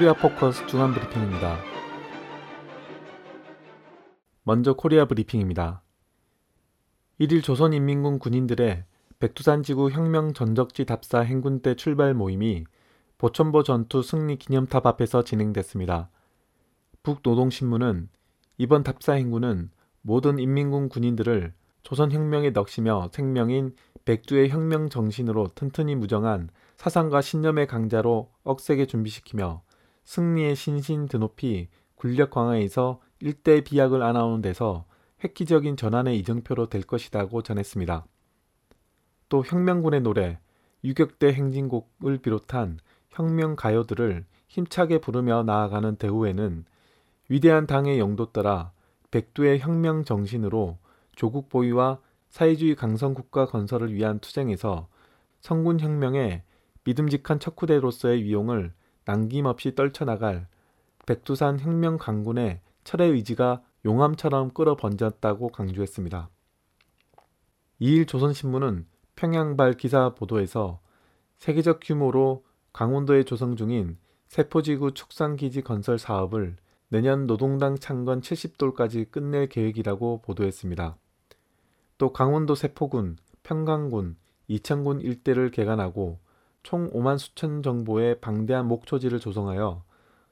코리아 포커스 중앙 브리핑입니다. 먼저 코리아 브리핑입니다. 1일 조선인민군 군인들의 백두산 지구 혁명 전적지 답사 행군 대 출발 모임이 보천보 전투 승리 기념탑 앞에서 진행됐습니다. 북노동신문은 이번 답사 행군은 모든 인민군 군인들을 조선혁명의 넋이며 생명인 백두의 혁명 정신으로 튼튼히 무장한 사상과 신념의 강자로 억세게 준비시키며 승리의 신신 드높이 군력 강화에서 일대 비약을 안아오는 데서 획기적인 전환의 이정표로 될 것이라고 전했습니다. 또 혁명군의 노래, 유격대 행진곡을 비롯한 혁명 가요들을 힘차게 부르며 나아가는 대우에는 위대한 당의 영도 따라 백두의 혁명 정신으로 조국 보위와 사회주의 강성 국가 건설을 위한 투쟁에서 성군 혁명의 믿음직한 척후대로서의 위용을 남김없이 떨쳐나갈 백두산 혁명 강군의 철의 의지가 용암처럼 끌어번졌다고 강조했습니다. 2일 조선신문은 평양발 기사 보도에서 세계적 규모로 강원도에 조성 중인 세포지구 축산기지 건설 사업을 내년 노동당 창건 70돌까지 끝낼 계획이라고 보도했습니다. 또 강원도 세포군, 평강군, 이천군 일대를 개간하고 총 5만 수천 정보의 방대한 목초지를 조성하여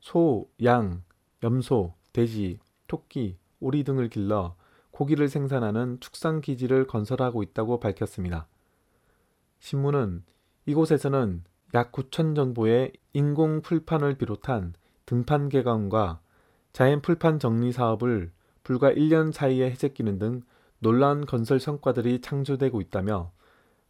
소, 양, 염소, 돼지, 토끼, 오리 등을 길러 고기를 생산하는 축산 기지를 건설하고 있다고 밝혔습니다. 신문은 이곳에서는 약 9천 정보의 인공 풀판을 비롯한 등판 개관과 자연 풀판 정리 사업을 불과 1년 사이에 해제끼는 등 놀라운 건설 성과들이 창조되고 있다며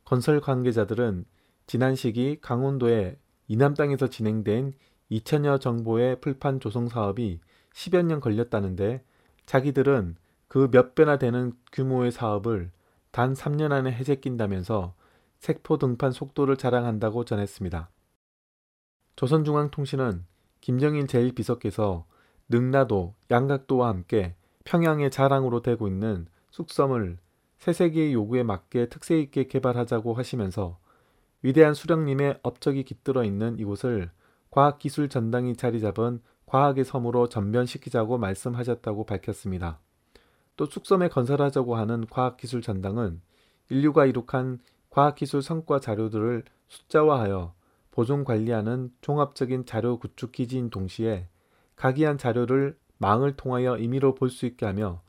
건설 관계자들은 지난 시기 강원도의 이남 땅에서 진행된 2천여 정보의 풀판 조성 사업이 10여 년 걸렸다는데 자기들은 그 몇 배나 되는 규모의 사업을 단 3년 안에 해제낀다면서 색포 등판 속도를 자랑한다고 전했습니다. 조선중앙통신은 김정일 제1비서께서 능라도, 양각도와 함께 평양의 자랑으로 되고 있는 쑥섬을 새세기의 요구에 맞게 특색 있게 개발하자고 하시면서 위대한 수령님의 업적이 깃들어 있는 이곳을 과학기술 전당이 자리 잡은 과학의 섬으로 전변시키자고 말씀하셨다고 밝혔습니다. 또 쑥섬에 건설하자고 하는 과학기술 전당은 인류가 이룩한 과학기술 성과 자료들을 숫자화하여 보존 관리하는 종합적인 자료 구축 기지인 동시에 각이한 자료를 망을 통하여 임의로 볼 수 있게 하며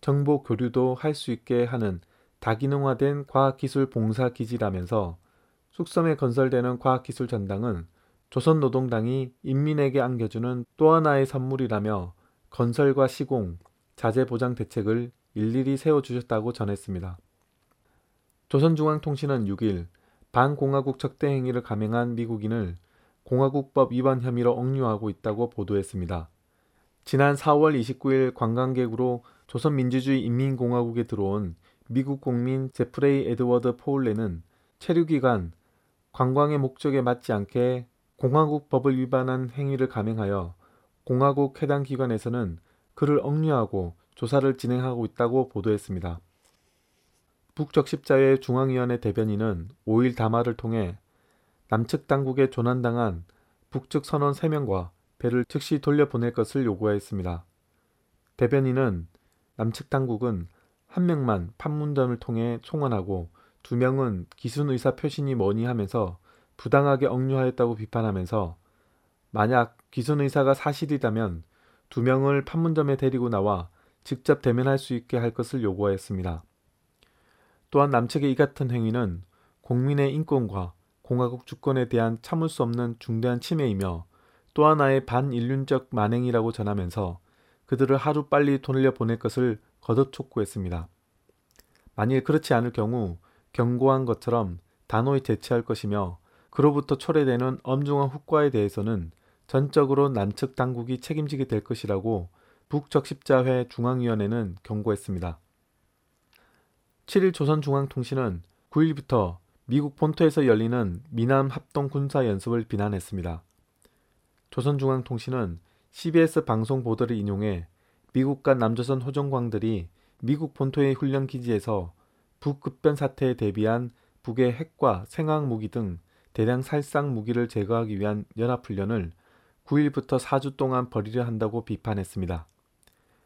정보 교류도 할 수 있게 하는 다기능화된 과학기술 봉사 기지라면서 숙섬에 건설되는 과학기술 전당은 조선노동당이 인민에게 안겨주는 또 하나의 선물이라며 건설과 시공, 자재 보장 대책을 일일이 세워주셨다고 전했습니다. 조선중앙통신은 6일 반공화국 적대 행위를 감행한 미국인을 공화국법 위반 혐의로 억류하고 있다고 보도했습니다. 지난 4월 29일 관광객으로 조선민주주의 인민공화국에 들어온 미국 국민 제프레이 에드워드 포울레는 체류기간 관광의 목적에 맞지 않게 공화국 법을 위반한 행위를 감행하여 공화국 해당 기관에서는 그를 억류하고 조사를 진행하고 있다고 보도했습니다. 북적십자회 중앙위원회 대변인은 5일 담화를 통해 남측 당국에 조난당한 북측 선원 3명과 배를 즉시 돌려보낼 것을 요구하였습니다. 대변인은 남측 당국은 한 명만 판문점을 통해 송환하고 두 명은 기순 의사 표신이 뭐니 하면서 부당하게 억류하였다고 비판하면서 만약 기순 의사가 사실이라면 두 명을 판문점에 데리고 나와 직접 대면할 수 있게 할 것을 요구하였습니다. 또한 남측의 이 같은 행위는 국민의 인권과 공화국 주권에 대한 참을 수 없는 중대한 침해이며 또 하나의 반인륜적 만행이라고 전하면서 그들을 하루빨리 돌려보낼 것을 거듭 촉구했습니다. 만일 그렇지 않을 경우 경고한 것처럼 단호히 대처할 것이며 그로부터 초래되는 엄중한 후과에 대해서는 전적으로 남측 당국이 책임지게 될 것이라고 북적십자회 중앙위원회는 경고했습니다. 7일 조선중앙통신은 9일부터 미국 본토에서 열리는 미남 합동 군사 연습을 비난했습니다. 조선중앙통신은 CBS 방송 보도를 인용해 미국과 남조선 호종광들이 미국 본토의 훈련 기지에서 북급변 사태에 대비한 북의 핵과 생화학 무기 등 대량 살상 무기를 제거하기 위한 연합훈련을 9일부터 4주 동안 벌이려 한다고 비판했습니다.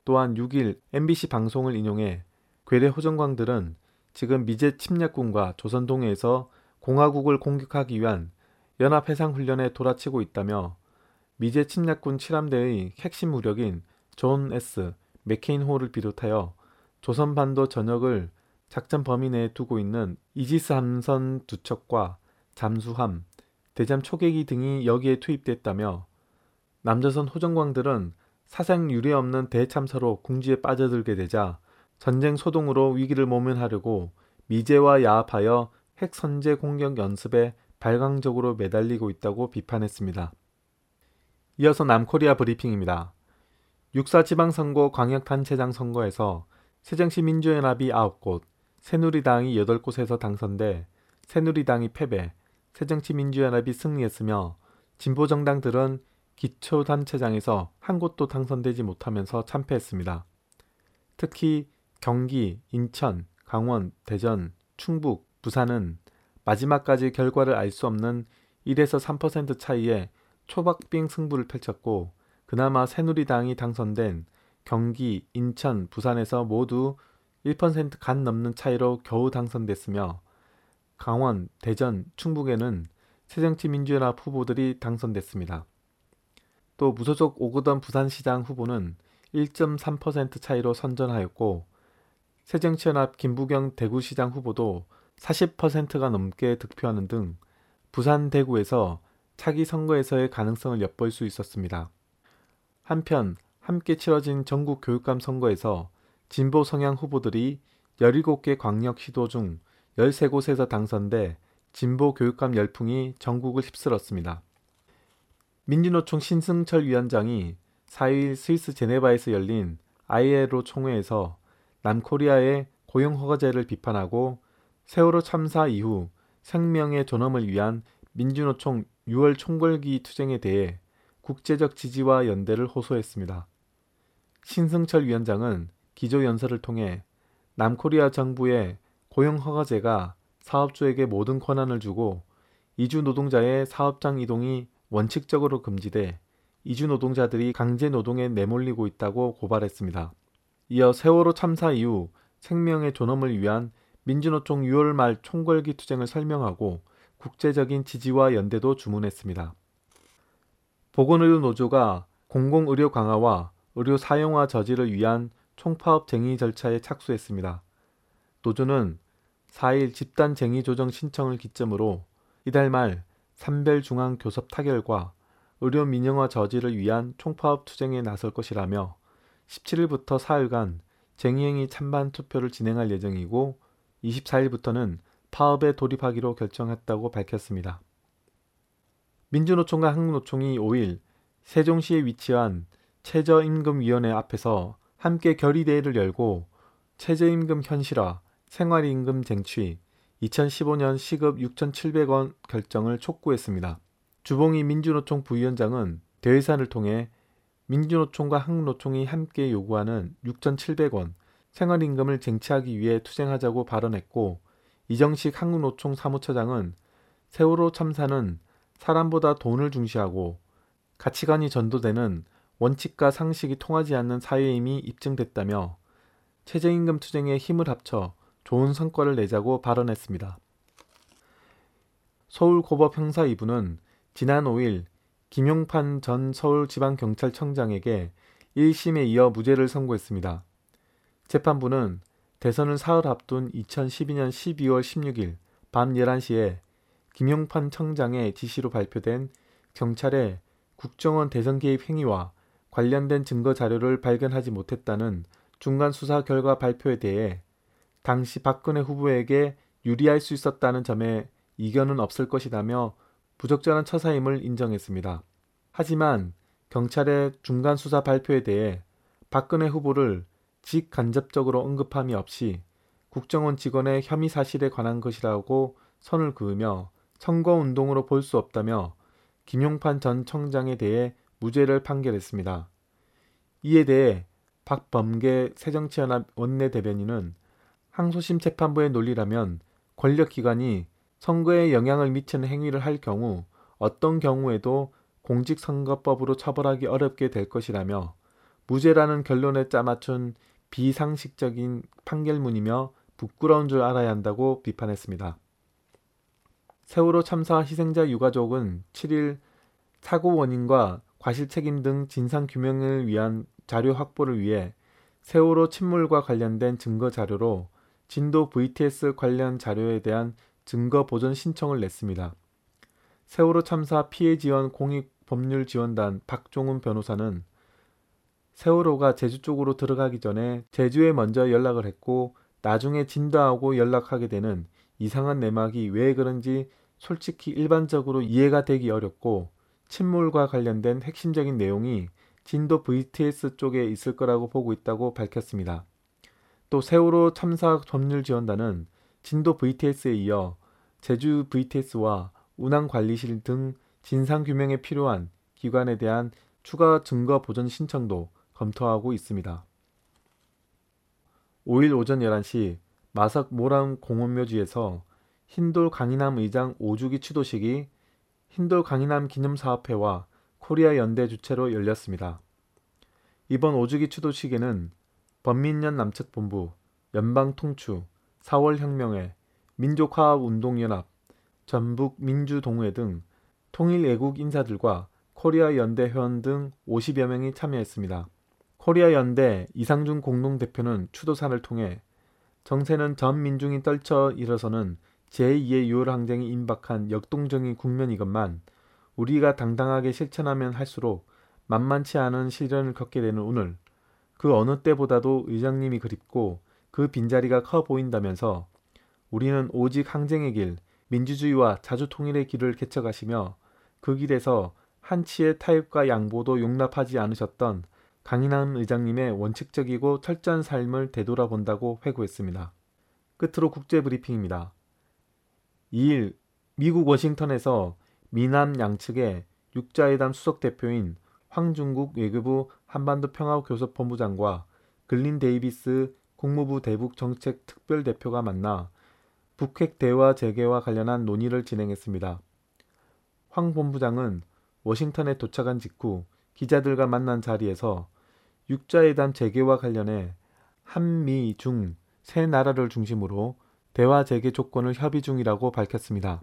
또한 6일 MBC 방송을 인용해 괴뢰 호전광들은 지금 미제 침략군과 조선동해에서 공화국을 공격하기 위한 연합해상훈련에 돌아치고 있다며 미제 침략군 7함대의 핵심 무력인 존 S. 맥케인호를 비롯하여 조선반도 전역을 작전 범위 내에 두고 있는 이지스 함선 두 척과 잠수함, 대잠 초계기 등이 여기에 투입됐다며 남조선 호전광들은 사상 유례 없는 대참사로 궁지에 빠져들게 되자 전쟁 소동으로 위기를 모면하려고 미제와 야합하여 핵 선제 공격 연습에 발광적으로 매달리고 있다고 비판했습니다. 이어서 남코리아 브리핑입니다. 육사 지방선거 광역단체장 선거에서 새정시 민주연합이 9곳, 새누리당이 8곳에서 당선돼 새누리당이 패배, 새정치민주연합이 승리했으며 진보정당들은 기초단체장에서 한 곳도 당선되지 못하면서 참패했습니다. 특히 경기, 인천, 강원, 대전, 충북, 부산은 마지막까지 결과를 알 수 없는 1에서 3% 차이의 초박빙 승부를 펼쳤고 그나마 새누리당이 당선된 경기, 인천, 부산에서 모두 1%간 넘는 차이로 겨우 당선됐으며 강원, 대전, 충북에는 새정치민주연합 후보들이 당선됐습니다. 또 무소속 오거돈 부산시장 후보는 1.3% 차이로 선전하였고 새정치연합 김부경 대구시장 후보도 40%가 넘게 득표하는 등 부산 대구에서 차기 선거에서의 가능성을 엿볼 수 있었습니다. 한편 함께 치러진 전국 교육감 선거에서 진보 성향 후보들이 17개 광역시도 중 13곳에서 당선돼 진보 교육감 열풍이 전국을 휩쓸었습니다. 민주노총 신승철 위원장이 4일 스위스 제네바에서 열린 ILO 총회에서 남코리아의 고용허가제를 비판하고 세월호 참사 이후 생명의 존엄을 위한 민주노총 6월 총궐기 투쟁에 대해 국제적 지지와 연대를 호소했습니다. 신승철 위원장은 기조연설을 통해 남코리아 정부의 고용허가제가 사업주에게 모든 권한을 주고 이주 노동자의 사업장 이동이 원칙적으로 금지돼 이주 노동자들이 강제 노동에 내몰리고 있다고 고발했습니다. 이어 세월호 참사 이후 생명의 존엄을 위한 민주노총 6월 말 총궐기 투쟁을 설명하고 국제적인 지지와 연대도 주문했습니다. 보건의료 노조가 공공의료 강화와 의료 사용화 저지를 위한 총파업 쟁의 절차에 착수했습니다. 노조는 4일 집단 쟁의 조정 신청을 기점으로 이달 말 산별중앙교섭 타결과 의료 민영화 저지를 위한 총파업 투쟁에 나설 것이라며 17일부터 4일간 쟁의행위 찬반 투표를 진행할 예정이고 24일부터는 파업에 돌입하기로 결정했다고 밝혔습니다. 민주노총과 한국노총이 5일 세종시에 위치한 최저임금위원회 앞에서 함께 결의대회를 열고 최저임금 현실화, 생활임금 쟁취, 2015년 시급 6,700원 결정을 촉구했습니다. 주봉희 민주노총 부위원장은 대회산을 통해 민주노총과 한국노총이 함께 요구하는 6,700원 생활임금을 쟁취하기 위해 투쟁하자고 발언했고 이정식 한국노총 사무처장은 세월호 참사는 사람보다 돈을 중시하고 가치관이 전도되는 원칙과 상식이 통하지 않는 사회임이 입증됐다며 최저임금 투쟁에 힘을 합쳐 좋은 성과를 내자고 발언했습니다. 서울고법 형사 2부는 지난 5일 김용판 전 서울지방경찰청장에게 1심에 이어 무죄를 선고했습니다. 재판부는 대선을 사흘 앞둔 2012년 12월 16일 밤 11시에 김용판 청장의 지시로 발표된 경찰의 국정원 대선 개입 행위와 관련된 증거 자료를 발견하지 못했다는 중간 수사 결과 발표에 대해 당시 박근혜 후보에게 유리할 수 있었다는 점에 이견은 없을 것이라며 부적절한 처사임을 인정했습니다. 하지만 경찰의 중간 수사 발표에 대해 박근혜 후보를 직간접적으로 언급함이 없이 국정원 직원의 혐의 사실에 관한 것이라고 선을 그으며 선거운동으로 볼 수 없다며 김용판 전 청장에 대해 무죄를 판결했습니다. 이에 대해 박범계 새정치연합 원내대변인은 항소심 재판부의 논리라면 권력기관이 선거에 영향을 미치는 행위를 할 경우 어떤 경우에도 공직선거법으로 처벌하기 어렵게 될 것이라며 무죄라는 결론에 짜맞춘 비상식적인 판결문이며 부끄러운 줄 알아야 한다고 비판했습니다. 세월호 참사 희생자 유가족은 7일 사고 원인과 과실 책임 등 진상 규명을 위한 자료 확보를 위해 세월호 침몰과 관련된 증거 자료로 진도 VTS 관련 자료에 대한 증거 보전 신청을 냈습니다. 세월호 참사 피해 지원 공익 법률 지원단 박종훈 변호사는 세월호가 제주 쪽으로 들어가기 전에 제주에 먼저 연락을 했고 나중에 진도하고 연락하게 되는 이상한 내막이 왜 그런지 솔직히 일반적으로 이해가 되기 어렵고 침몰과 관련된 핵심적인 내용이 진도 VTS 쪽에 있을 거라고 보고 있다고 밝혔습니다. 또 세월호 참사 법률 지원단은 진도 VTS에 이어 제주 VTS와 운항관리실 등 진상규명에 필요한 기관에 대한 추가 증거 보전 신청도 검토하고 있습니다. 5일 오전 11시 마석 모람 공원묘지에서 흰돌 강인남 의장 5주기 추도식이 흰돌 강희남 기념사업회와 코리아 연대 주최로 열렸습니다. 이번 5주기 추도식에는 범민련 남측본부, 연방통추, 4월혁명회, 민족화합운동연합, 전북민주동회 등 통일애국 인사들과 코리아 연대 회원 등 50여 명이 참여했습니다. 코리아 연대 이상준 공동대표는 추도사를 통해 정세는 전 민중이 떨쳐 일어서는 제2의 6월 항쟁이 임박한 역동적인 국면이건만 우리가 당당하게 실천하면 할수록 만만치 않은 시련을 겪게 되는 오늘 그 어느 때보다도 의장님이 그립고 그 빈자리가 커 보인다면서 우리는 오직 항쟁의 길, 민주주의와 자주통일의 길을 개척하시며 그 길에서 한치의 타협과 양보도 용납하지 않으셨던 강인한 의장님의 원칙적이고 철저한 삶을 되돌아본다고 회고했습니다. 끝으로 국제 브리핑입니다. 2일 미국 워싱턴에서 미남 양측의 육자회담 수석 대표인 황준국 외교부 한반도 평화교섭본부장과 글린 데이비스 국무부 대북 정책 특별 대표가 만나 북핵 대화 재개와 관련한 논의를 진행했습니다. 황 본부장은 워싱턴에 도착한 직후 기자들과 만난 자리에서 육자회담 재개와 관련해 한미 중 세 나라를 중심으로 대화 재개 조건을 협의 중이라고 밝혔습니다.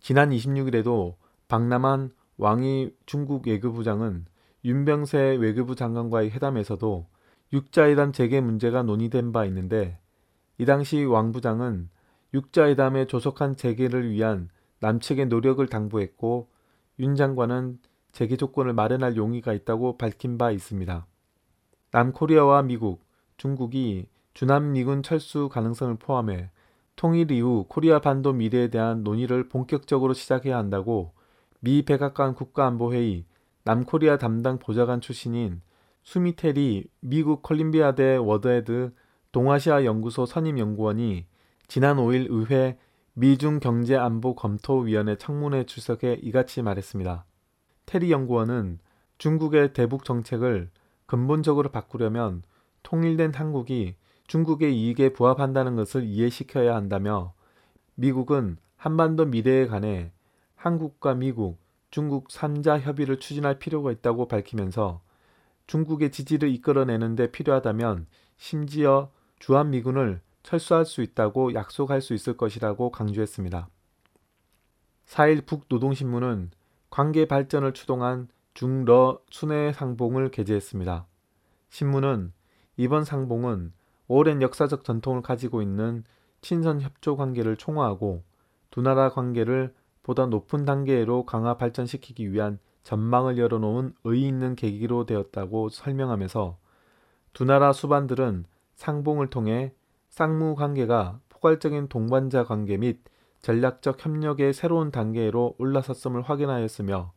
지난 26일에도 박남한 왕이 중국 외교부장은 윤병세 외교부 장관과의 회담에서도 육자회담 재개 문제가 논의된 바 있는데 이 당시 왕 부장은 육자회담에 조속한 재개를 위한 남측의 노력을 당부했고 윤 장관은 재개 조건을 마련할 용의가 있다고 밝힌 바 있습니다. 남코리아와 미국, 중국이 주남미군 철수 가능성을 포함해 통일 이후 코리아 반도 미래에 대한 논의를 본격적으로 시작해야 한다고 미 백악관 국가안보회의 남코리아 담당 보좌관 출신인 수미 테리 미국 컬럼비아대 웨더헤드 동아시아 연구소 선임 연구원이 지난 5일 의회 미중 경제 안보 검토위원회 청문회 출석해 이같이 말했습니다. 테리 연구원은 중국의 대북 정책을 근본적으로 바꾸려면 통일된 한국이 중국의 이익에 부합한다는 것을 이해시켜야 한다며 미국은 한반도 미래에 관해 한국과 미국, 중국 3자 협의를 추진할 필요가 있다고 밝히면서 중국의 지지를 이끌어내는 데 필요하다면 심지어 주한미군을 철수할 수 있다고 약속할 수 있을 것이라고 강조했습니다. 4일 북노동신문은 관계 발전을 추동한 중러 순회 상봉을 게재했습니다. 신문은 이번 상봉은 오랜 역사적 전통을 가지고 있는 친선 협조 관계를 총화하고 두 나라 관계를 보다 높은 단계로 강화 발전시키기 위한 전망을 열어놓은 의의 있는 계기로 되었다고 설명하면서 두 나라 수반들은 상봉을 통해 쌍무 관계가 포괄적인 동반자 관계 및 전략적 협력의 새로운 단계로 올라섰음을 확인하였으며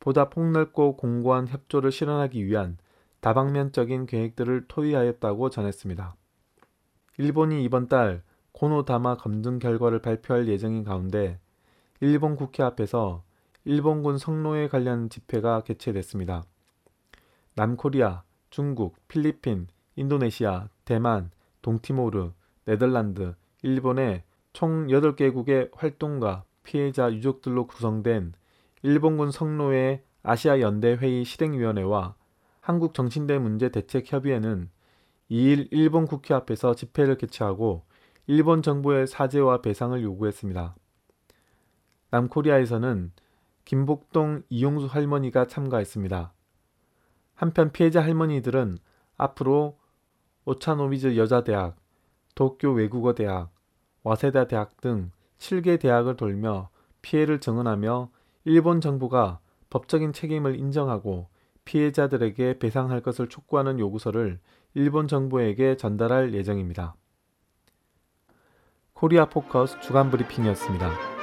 보다 폭넓고 공고한 협조를 실현하기 위한 다방면적인 계획들을 토의하였다고 전했습니다. 일본이 이번 달 고노다마 검증 결과를 발표할 예정인 가운데 일본 국회 앞에서 일본군 성노예 관련 집회가 개최됐습니다. 남코리아, 중국, 필리핀, 인도네시아, 대만, 동티모르, 네덜란드, 일본의 총 8개국의 활동가, 피해자, 유족들로 구성된 일본군 성노회 아시아 연대 회의 실행위원회와 한국정신대 문제 대책협의회는 2일 일본 국회 앞에서 집회를 개최하고 일본 정부의 사죄와 배상을 요구했습니다. 남코리아에서는 김복동 이용수 할머니가 참가했습니다. 한편 피해자 할머니들은 앞으로 오차노미즈 여자대학, 도쿄 외국어대학, 와세다 대학 등 7개 대학을 돌며 피해를 증언하며 일본 정부가 법적인 책임을 인정하고 피해자들에게 배상할 것을 촉구하는 요구서를 일본 정부에게 전달할 예정입니다. 코리아 포커스 주간 브리핑이었습니다.